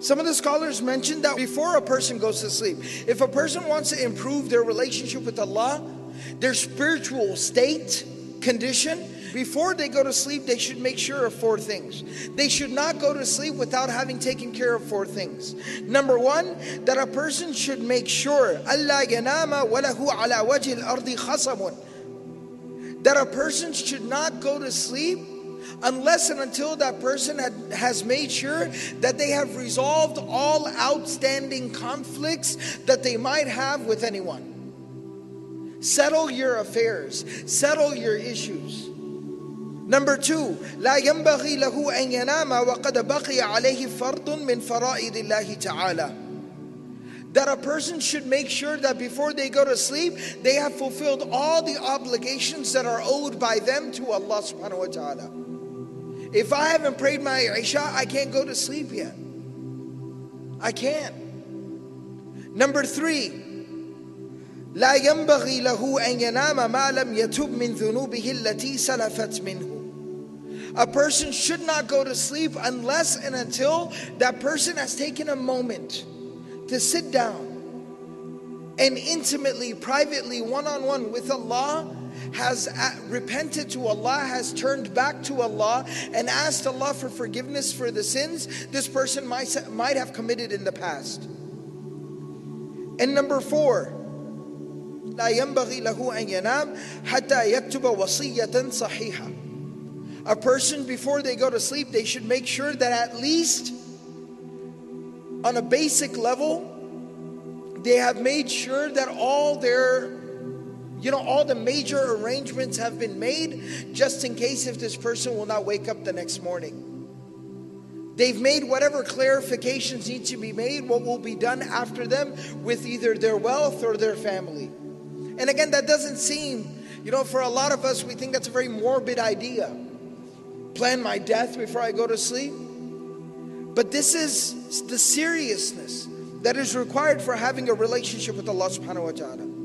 Some of the scholars mentioned that before a person goes to sleep, if a person wants to improve their relationship with Allah, their spiritual state, condition, before they go to sleep, they should make sure of four things. They should not go to sleep without having taken care of four things. Number one, that a person should make sure. That a person should not go to sleep unless and until that person had, has made sure that they have resolved all outstanding conflicts that they might have with anyone. Settle your affairs, settle your issues. Number two, لا ينبغي له أن ينام وقد بقي عليه فرض من فرائض الله تعالى. That a person should make sure that before they go to sleep, they have fulfilled all the obligations that are owed by them to Allah subhanahu wa ta'ala. If I haven't prayed my Isha, I can't go to sleep yet. I can't. Number three, لا ينبغي له أن ينام ما لم يتب من ذنوبه التي سلفت منه. A person should not go to sleep unless and until that person has taken a moment to sit down and intimately, privately, one on one with Allah has repented to Allah, has turned back to Allah, and asked Allah for forgiveness for the sins this person might, might have committed in the past. And number four, لا ينبغي له أن ينام حتى يكتب وصية صحيحة. A person before they go to sleep, they should make sure that at least on a basic level, they have made sure that all their you know, all the major arrangements have been made just in case if this person will not wake up the next morning. They've made whatever clarifications need to be made, what will be done after them with either their wealth or their family. And again, that doesn't seem, you know, for a lot of us, we think that's a very morbid idea. Plan my death before I go to sleep. But this is the seriousness that is required for having a relationship with Allah subhanahu wa ta'ala.